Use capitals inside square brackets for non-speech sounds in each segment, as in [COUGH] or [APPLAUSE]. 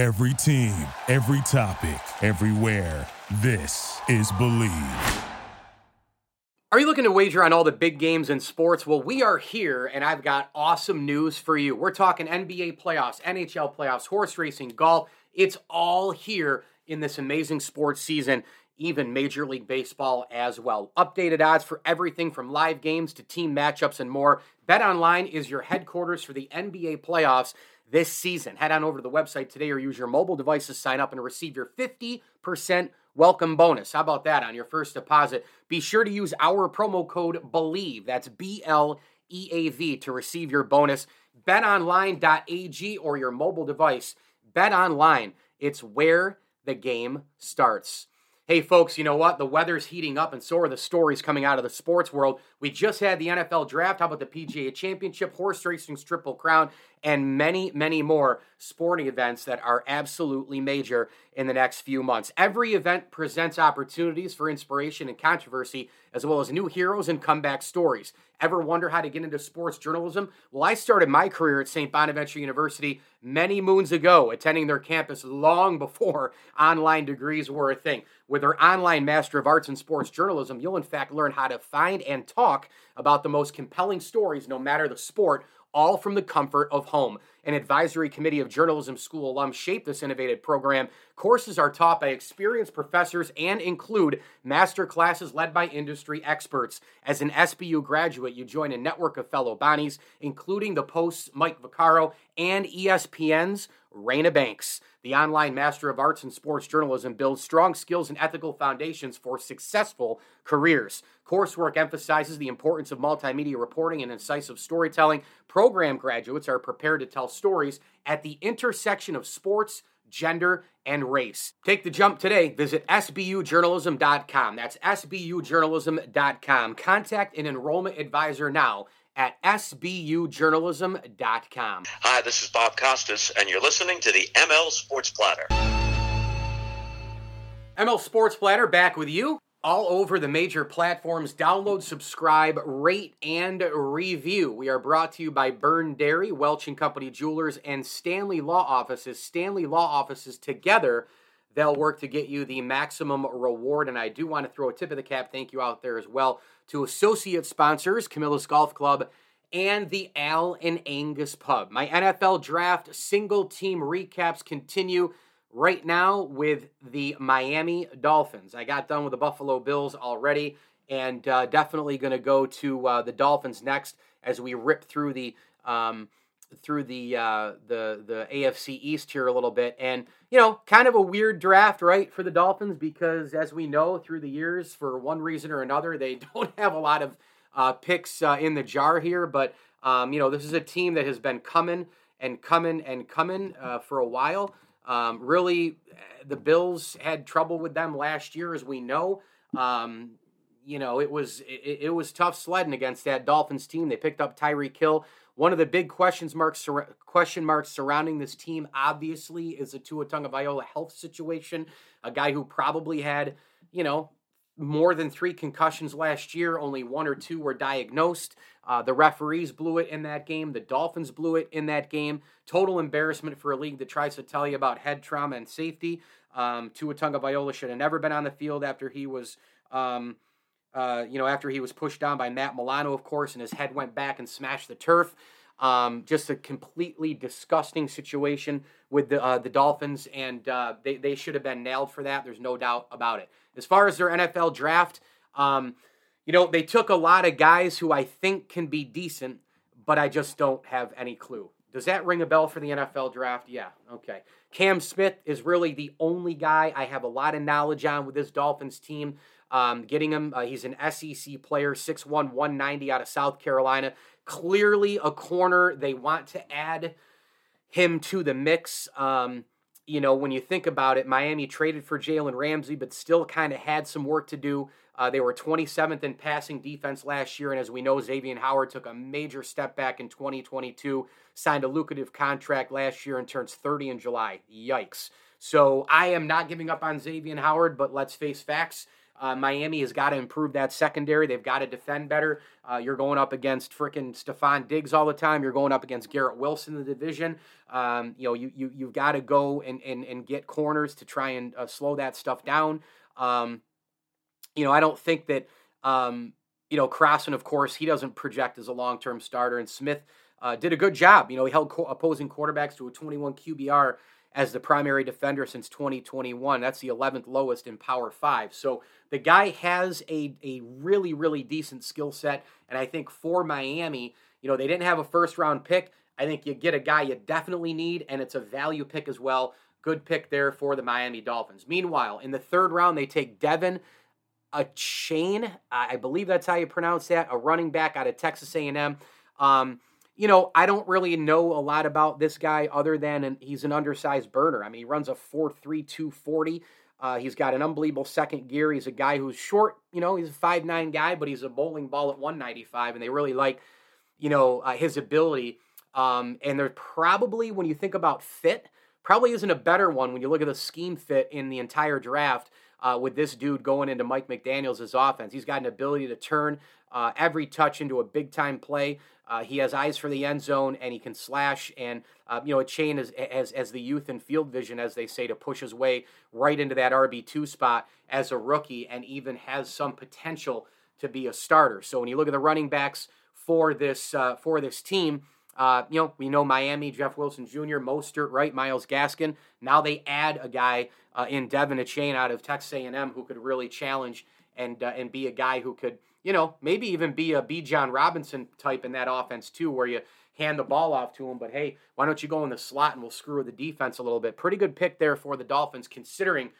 Every team, every topic, everywhere. This is Bleav. Are you looking to wager on all the big games in sports? Well, we are here, and I've got awesome news for you. We're talking NBA playoffs, NHL playoffs, horse racing, golf. It's all here in this amazing sports season, even Major League Baseball as well. Updated odds for everything from live games to team matchups and more. Bet Online is your headquarters for the NBA playoffs this season. Head on over to the website today or use your mobile device to sign up and receive your 50% welcome bonus. How about that on your first deposit? Be sure to use our promo code BLEAV. That's B L E A V to receive your bonus. BetOnline.ag or your mobile device. BetOnline, it's where the game starts. Hey, folks, you know what? The weather's heating up, and so are the stories coming out of the sports world. We just had the NFL draft. How about the PGA Championship, horse racing's Triple Crown, and many, many more sporting events that are absolutely major in the next few months. Every event presents opportunities for inspiration and controversy, as well as new heroes and comeback stories. Ever wonder how to get into sports journalism? Well, I started my career at St. Bonaventure University many moons ago, attending their campus long [LAUGHS] before online degrees were a thing. With their online Master of Arts in Sports Journalism, you'll in fact learn how to find and talk about the most compelling stories, no matter the sport all from the comfort of home. An advisory committee of journalism school alums shaped this innovative program. Courses are taught by experienced professors and include master classes led by industry experts. As an SBU graduate, you join a network of fellow Bonnies, including the Post's Mike Vaccaro and ESPN's Raina Banks. The online Master of Arts in Sports Journalism builds strong skills and ethical foundations for successful careers. Coursework emphasizes the importance of multimedia reporting and incisive storytelling. Program graduates are prepared to tell stories at the intersection of sports, gender, and race. Take the jump today. Visit sbujournalism.com. That's sbujournalism.com. Contact an enrollment advisor now at sbujournalism.com. Hi, this is Bob Costas, and you're listening to the ML Sports Platter. ML Sports Platter back with you all over the major platforms. Download, subscribe, rate, and review. We are brought to you by Byrne Dairy, Welch and Company Jewelers, and Stanley Law Offices. Stanley Law Offices together, they'll work to get you the maximum reward. And I do want to throw a tip of the cap thank you out there as well to associate sponsors, Camillus Golf Club and the Allen Angus Pub. My NFL draft single team recaps continue right now with the Miami Dolphins. I got done with the Buffalo Bills already, and uh, definitely going to go to uh, the Dolphins next as we rip through the um, through the uh, the the AFC East here a little bit. And you know, kind of a weird draft, right, for the Dolphins because as we know through the years, for one reason or another, they [LAUGHS] don't have a lot of uh, picks uh, in the jar here. But um, you know, this is a team that has been coming and coming and coming uh, for a while. Um, really, the Bills had trouble with them last year, as we know. Um, you know, it was it, it, was tough sledding against that Dolphins team. They picked up Tyreek Hill. One of the big questions marks question marks surrounding this team, obviously, is the Tua Tagovailoa health situation. A guy who probably had, you know, more than three concussions last year. Only one or two were diagnosed. Uh, the referees blew it in that game. The Dolphins blew it in that game. Total embarrassment for a league that tries to tell you about head trauma and safety. Um, Tua Tagovailoa should have never been on the field after he was, um, uh, you know, after he was pushed down by Matt Milano, of course, and his head went back and smashed the turf. Um, just a completely disgusting situation with the uh, the Dolphins, and uh, they they should have been nailed for that. There's no doubt about it. As far as their NFL draft, um, you know, they took a lot of guys who I think can be decent, but I just don't have any clue. Does that ring a bell for the NFL draft? Yeah, okay. Cam Smith is really the only guy I have a lot of knowledge on with this Dolphins team. Um, getting him, uh, he's an SEC player, 6'1, 190 out of South Carolina. Clearly a corner. They want to add him to the mix. Um, you know, when you think about it, Miami traded for Jalen Ramsey, but still kind of had some work to do. Uh, they were 27th in passing defense last year, and as we know, Xavier Howard took a major step back in 2022, signed a lucrative contract last year, and turns 30 in July. Yikes. So I am not giving up on Xavier Howard, but let's face facts. Uh, Miami has got to improve that secondary. They've got to defend better. Uh, you're going up against freaking Stefon Diggs all the time. You're going up against Garrett Wilson in the division. Um, you know, you, you, you've got to go and, and, and get corners to try and uh, slow that stuff down. Um, you know, I don't think that, um, you know, Crossen, of course, he doesn't project as a long term starter. And Smith uh, did a good job. You know, he held co- opposing quarterbacks to a 21 QBR as the primary defender since 2021. That's the 11th lowest in Power 5. So the guy has a, a really, really decent skill set. And I think for Miami, you know, they didn't have a first round pick. I think you get a guy you definitely need, and it's a value pick as well. Good pick there for the Miami Dolphins. Meanwhile, in the third round, they take Devin a chain. I believe that's how you pronounce that. A running back out of Texas A&M. Um, you know, I don't really know a lot about this guy other than an, he's an undersized burner. I mean, he runs a 4.3 240. Uh, he's got an unbelievable second gear. He's a guy who's short. You know, he's a five nine guy, but he's a bowling ball at 195, and they really like, you know, uh, his ability. Um, and there's probably, when you think about fit, probably isn't a better one when you look at the scheme fit in the entire draft uh, with this dude going into Mike McDaniel's offense. He's got an ability to turn uh, every touch into a big time play. Uh, he has eyes for the end zone and he can slash. And, uh, you know, Achane as, as, as the youth and field vision, as they say, to push his way right into that RB2 spot as a rookie and even has some potential to be a starter. So when you look at the running backs for this, uh, for this team, uh, you know, we know Miami, Jeff Wilson Jr., Mostert, right, Myles Gaskin. Now they add a guy uh, in De'Von Achane out of Texas A&M who could really challenge and uh, and be a guy who could – you know, maybe even be a John Robinson type in that offense too, where you hand the ball off to him. But hey, why don't you go in the slot and we'll screw the defense a little bit? Pretty good pick there for the Dolphins, considering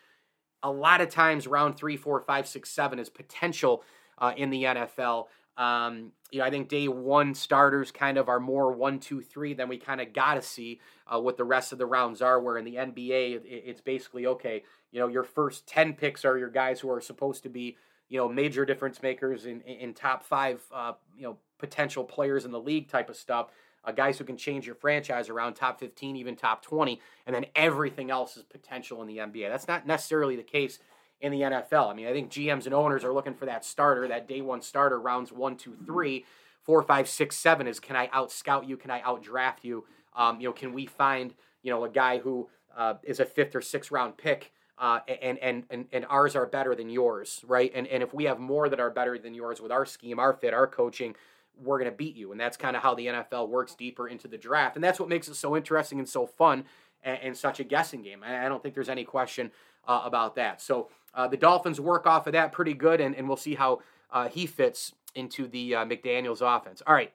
a lot of times round three, four, five, six, seven is potential uh, in the NFL. Um, you know, I think day one starters kind of are more one, two, three. Then we kind of got to see uh, what the rest of the rounds are. Where in the NBA, it's basically okay. You know, your first ten picks are your guys who are supposed to be you know major difference makers in in top five uh, you know potential players in the league type of stuff. Uh, guys who can change your franchise around top 15, even top 20, and then everything else is potential in the NBA. That's not necessarily the case in the NFL. I mean, I think GMs and owners are looking for that starter, that day one starter, rounds one, two, three, four, five, six, seven. Is can I out scout you? Can I out draft you? Um, you know, can we find you know a guy who uh, is a fifth or sixth round pick uh, and, and, and, and ours are better than yours, right? And, and if we have more that are better than yours with our scheme, our fit, our coaching, we're going to beat you. And that's kind of how the NFL works deeper into the draft. And that's what makes it so interesting and so fun and, and such a guessing game. I, I don't think there's any question uh, about that. So uh, the Dolphins work off of that pretty good, and, and we'll see how uh, he fits into the uh, McDaniel's offense. All right.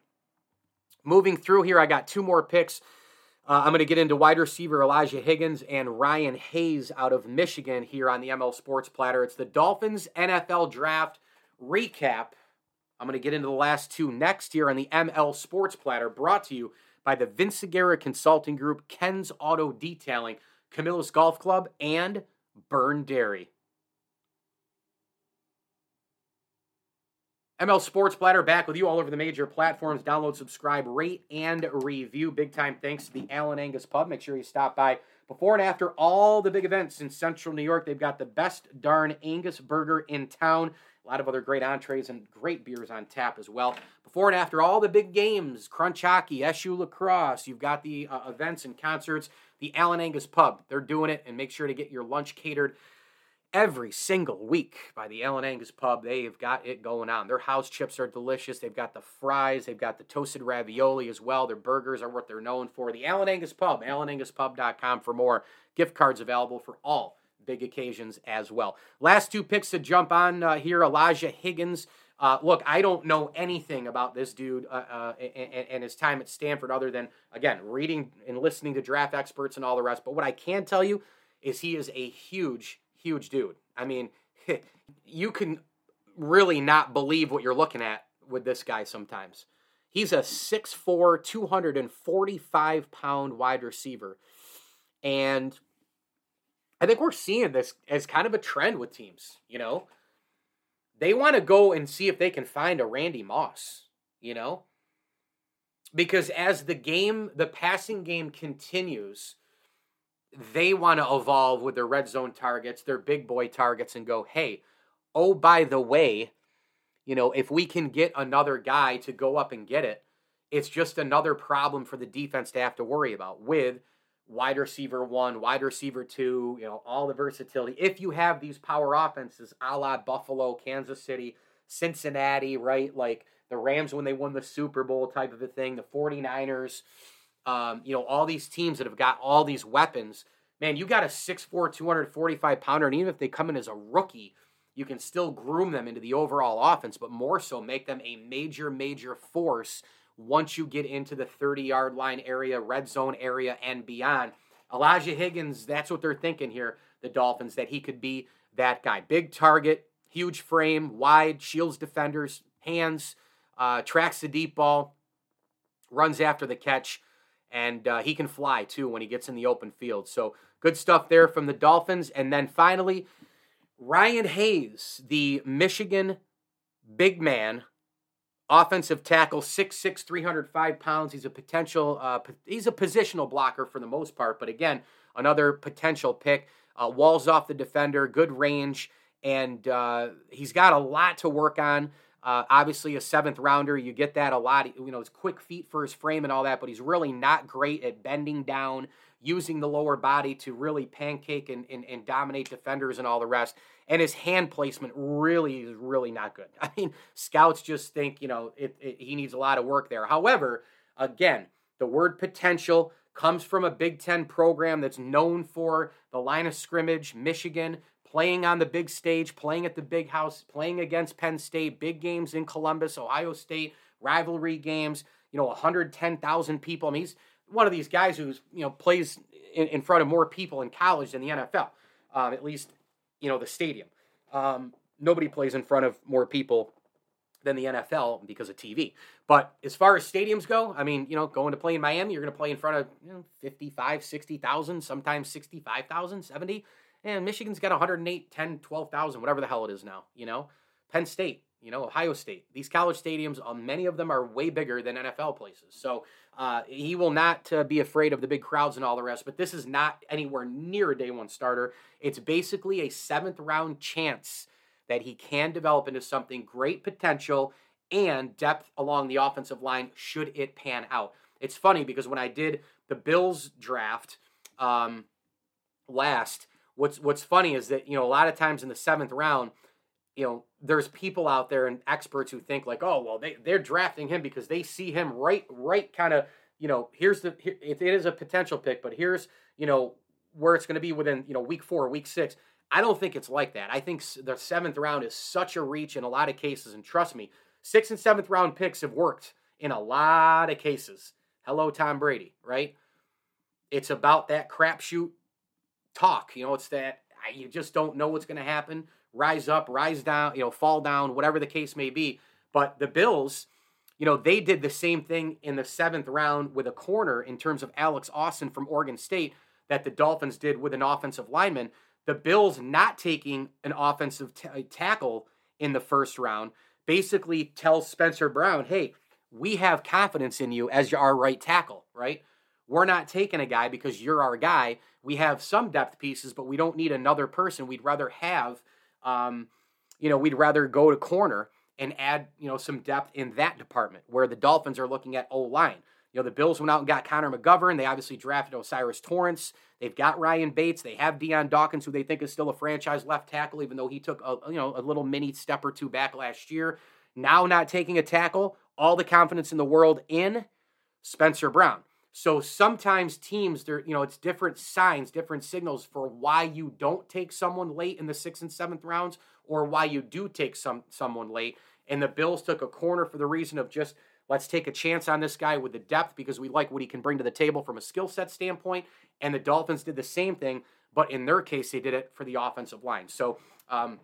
Moving through here, I got two more picks. Uh, I'm going to get into wide receiver Elijah Higgins and Ryan Hayes out of Michigan here on the ML Sports Platter. It's the Dolphins NFL Draft recap. I'm going to get into the last two next here on the ML Sports Platter, brought to you by the Vince Aguirre Consulting Group, Ken's Auto Detailing, Camillus Golf Club, and Byrne Dairy. ML Sports Platter back with you all over the major platforms. Download, subscribe, rate, and review. Big time thanks to the Allen Angus Pub. Make sure you stop by before and after all the big events in central New York. They've got the best darn Angus burger in town. A lot of other great entrees and great beers on tap as well. Before and after all the big games, Crunch Hockey, SU Lacrosse, you've got the uh, events and concerts. The Allen Angus Pub, they're doing it, and make sure to get your lunch catered every single week by the Allen Angus Pub. They've got it going on. Their house chips are delicious. They've got the fries. They've got the toasted ravioli as well. Their burgers are what they're known for. The Allen Angus Pub, allenanguspub.com for more. Gift cards available for all big occasions as well. Last two picks to jump on uh, here Elijah Higgins. Uh, look, I don't know anything about this dude uh, uh and, and, his time at Stanford other than, again, reading and listening to draft experts and all the rest. But what I can tell you is he is a huge huge dude. I mean, [LAUGHS] you can really not believe what you're looking at with this guy sometimes. He's a 6'4, 245 pound wide receiver. And I think we're seeing this as kind of a trend with teams, you know? They want to go and see if they can find a Randy Moss, you know? Because as the game, the passing game continues, they want to evolve with their red zone targets, their big boy targets, and go, hey, oh, by the way, you know, if we can get another guy to go up and get it, it's just another problem for the defense to have to worry about with wide receiver one, wide receiver two, you know, all the versatility. If you have these power offenses a la Buffalo, Kansas City, Cincinnati, right? Like the Rams when they won the Super Bowl type of a thing, the 49ers, um, you know, all these teams that have got all these weapons. Man, you got a 6'4, 245 pounder, and even if they come in as a rookie, you can still groom them into the overall offense, but more so make them a major, major force once you get into the 30 yard line area, red zone area, and beyond. Elijah Higgins, that's what they're thinking here, the Dolphins, that he could be that guy. Big target, huge frame, wide, shields defenders, hands, uh, tracks the deep ball, runs after the catch, and uh, he can fly too when he gets in the open field. So good stuff there from the Dolphins. And then finally, Ryan Hayes, the Michigan big man, offensive tackle, 6'6", 305 pounds. He's a potential, uh, he's a positional blocker for the most part, but again, another potential pick. Uh, walls off the defender, good range, and uh, he's got a lot to work on. Uh, obviously, a seventh rounder, you get that a lot. You know, his quick feet for his frame and all that, but he's really not great at bending down, using the lower body to really pancake and, and, and dominate defenders and all the rest. And his hand placement really is really not good. [LAUGHS] I mean, scouts just think, you know, it, it, he needs a lot of work there. However, again, the word potential comes from a Big Ten program that's known for the line of scrimmage, Michigan, playing on the big stage, playing at the big house, playing against Penn State, big games in Columbus, Ohio State, rivalry games, you know, 110,000 people. I mean, he's one of these guys who's you know plays in, in front of more people in college than the NFL, um, at least you know the stadium. Um, nobody plays in front of more people than the NFL because of TV. But as far as stadiums go, I mean, you know, going to play in Miami, you're going to play in front of you know, 55, 60,000, sometimes 65,000, 70. And Michigan's got 108, 10, 12,000, whatever the hell it is now, you know. Penn State, you know, Ohio State. These college stadiums, uh, many of them are way bigger than NFL places. So uh, he will not uh, be afraid of the big crowds and all the rest, but this is not anywhere near a day one starter. It's basically a seventh round chance that he can develop into something great potential and depth along the offensive line should it pan out. It's funny because when I did the Bills draft um, last, what's what's funny is that you know a lot of times in the seventh round, you know, there's people out there and experts who think like, oh, well, they they're drafting him because they see him right, right, kind of, you know, here's the here, it, it is a potential pick, but here's you know where it's going to be within you know week four, week six. I don't think it's like that. I think the seventh round is such a reach in a lot of cases, and trust me, sixth and seventh round picks have worked in a lot of cases. Hello, Tom Brady, right? It's about that crapshoot talk. You know, it's that you just don't know what's going to happen rise up, rise down, you know, fall down, whatever the case may be. But the Bills, you know, they did the same thing in the seventh round with a corner in terms of Alex Austin from Oregon State that the Dolphins did with an offensive lineman. The Bills not taking an offensive t- uh, tackle in the first round basically tells Spencer Brown, hey, we have confidence in you as our right tackle, right? We're not taking a guy because you're our guy. We have some depth pieces, but we don't need another person. We'd rather have um, you know, we'd rather go to corner and add, you know, some depth in that department where the Dolphins are looking at O line. You know, the Bills went out and got Connor McGovern. They obviously drafted O'Cyrus Torrence. They've got Ryan Bates. They have Dion Dawkins, who they think is still a franchise left tackle, even though he took a you know a little mini step or two back last year. Now not taking a tackle, all the confidence in the world in Spencer Brown. So sometimes teams, there, you know, it's different signs, different signals for why you don't take someone late in the sixth and seventh rounds, or why you do take some someone late. And the Bills took a corner for the reason of just let's take a chance on this guy with the depth because we like what he can bring to the table from a skill set standpoint. And the Dolphins did the same thing, but in their case, they did it for the offensive line. So. Um,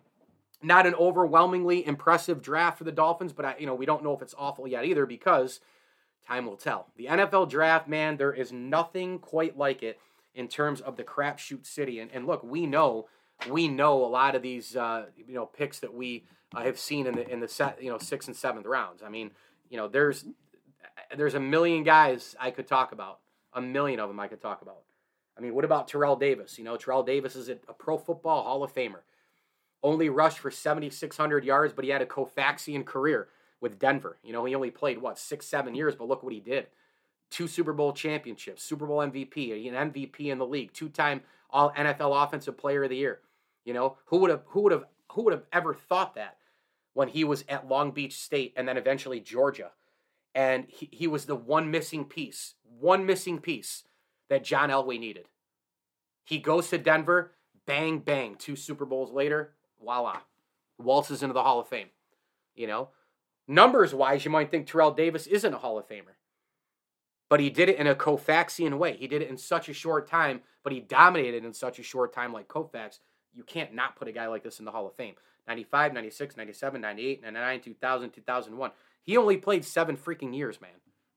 not an overwhelmingly impressive draft for the Dolphins, but I, you know we don't know if it's awful yet either because Time will tell. The NFL draft, man, there is nothing quite like it in terms of the crapshoot city. And, and look, we know we know a lot of these uh, you know picks that we uh, have seen in the in the set you know sixth and seventh rounds. I mean, you know, there's there's a million guys I could talk about, a million of them I could talk about. I mean, what about Terrell Davis? You know, Terrell Davis is a, a Pro Football Hall of Famer. only rushed for 7,600 yards, but he had a Koufaxian career with Denver. You know, he only played, what, six, seven years, but look what he did. Two Super Bowl championships, Super Bowl MVP, an MVP in the league, two time All NFL Offensive Player of the Year. You know, who would have, who would have, who would have ever thought that when he was at Long Beach State and then eventually Georgia? And he, he was the one missing piece, one missing piece that John Elway needed. He goes to Denver, bang, bang, two Super Bowls later, voila, waltzes into the Hall of Fame. You know, numbers wise, you might think Terrell Davis isn't a Hall of Famer, but he did it in a Koufaxian way. He did it in such a short time, but he dominated in such a short time like Koufax. You can't not put a guy like this in the Hall of Fame. 95, 96, 97, 98, 99, 2000, 2001. He only played seven freaking years, man.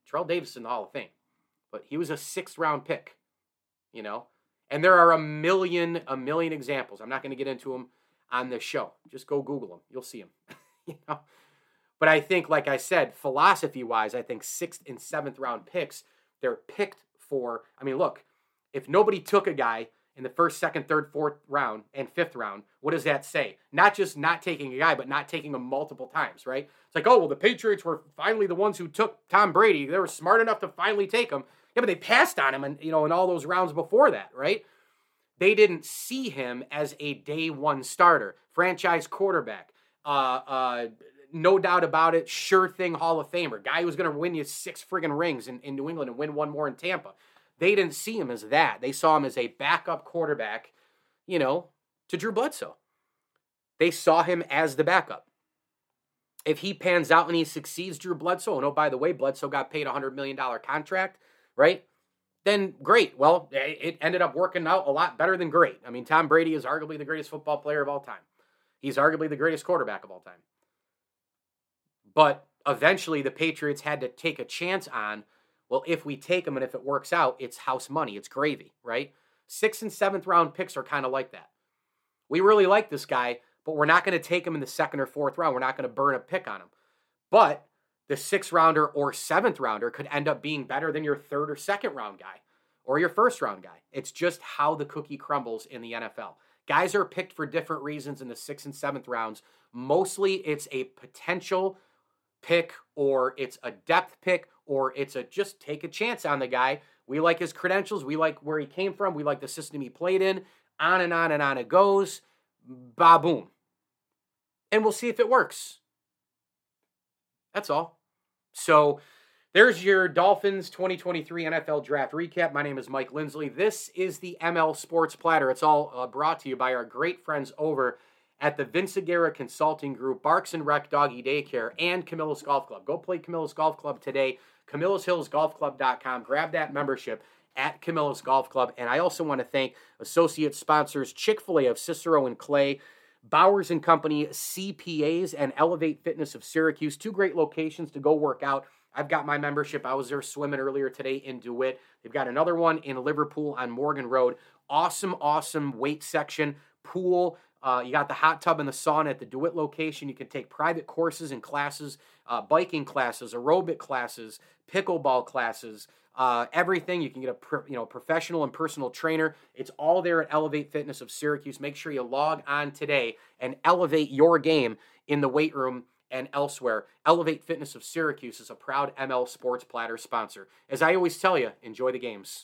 Terrell Davis in the Hall of Fame, but he was a sixth round pick, you know? And there are a million, a million examples. I'm not going to get into them on this show. Just go Google them. You'll see them. [LAUGHS] you know? But I think, like I said, philosophy wise, I think sixth and seventh round picks, they're picked for. I mean, look, if nobody took a guy in the first, second, third, fourth round, and fifth round, what does that say? Not just not taking a guy, but not taking him multiple times, right? It's like, oh, well, the Patriots were finally the ones who took Tom Brady. They were smart enough to finally take him. Yeah, but they passed on him, and you know, in all those rounds before that, right? They didn't see him as a day one starter, franchise quarterback. Uh, uh, no doubt about it, sure thing Hall of Famer, guy who's going to win you six friggin' rings in, in New England and win one more in Tampa. They didn't see him as that. They saw him as a backup quarterback, you know, to Drew Bledsoe. They saw him as the backup. If he pans out and he succeeds Drew Bledsoe, and oh, by the way, Bledsoe got paid a $100 million contract, right? Then great. Well, it ended up working out a lot better than great. I mean, Tom Brady is arguably the greatest football player of all time. He's arguably the greatest quarterback of all time. But eventually, the Patriots had to take a chance on well, if we take him and if it works out, it's house money, it's gravy, right? Sixth and seventh round picks are kind of like that. We really like this guy, but we're not going to take him in the second or fourth round. We're not going to burn a pick on him. But the sixth rounder or seventh rounder could end up being better than your third or second round guy or your first round guy. It's just how the cookie crumbles in the NFL. Guys are picked for different reasons in the sixth and seventh rounds. Mostly it's a potential pick or it's a depth pick or it's a just take a chance on the guy. We like his credentials. We like where he came from. We like the system he played in. On and on and on it goes. Ba boom. And we'll see if it works. That's all. So there's your Dolphins 2023 NFL Draft recap. My name is Mike Lindsley. This is the ML Sports Platter. It's all uh, brought to you by our great friends over at the Vince Aguirre Consulting Group, Barks and Rec Doggy Daycare, and Camillus Golf Club. Go play Camillus Golf Club today. CamillusHillsGolfClub.com. Grab that membership at Camillus Golf Club. And I also want to thank associate sponsors Chick fil A of Cicero and Clay. Bowers and Company, CPAs, and Elevate Fitness of Syracuse. Two great locations to go work out. I've got my membership. I was there swimming earlier today in DeWitt. They've got another one in Liverpool on Morgan Road. Awesome, awesome weight section, pool, uh, you got the hot tub and the sauna at the DeWitt location. You can take private courses and classes, uh, biking classes, aerobic classes, pickleball classes, uh, everything. You can get a pro, you know professional and personal trainer. It's all there at Elevate Fitness of Syracuse. Make sure you log on today and elevate your game in the weight room and elsewhere. Elevate Fitness of Syracuse is a proud ML Sports Platter sponsor. As I always tell you, enjoy the games.